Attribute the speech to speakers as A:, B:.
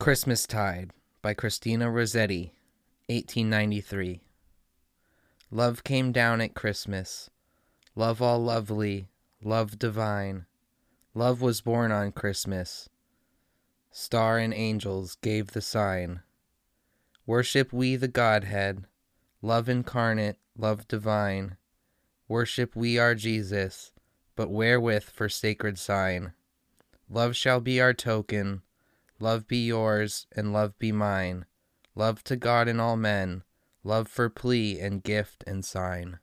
A: Christmastide by Christina Rossetti, 1893. Love came down at Christmas, love all lovely, love divine. Love was born on Christmas, star and angels gave the sign. Worship we the Godhead, love incarnate, love divine. Worship we our Jesus, but wherewith for sacred sign? Love shall be our token Love be yours, and love be mine. Love to God and all men, love for plea and gift and sign.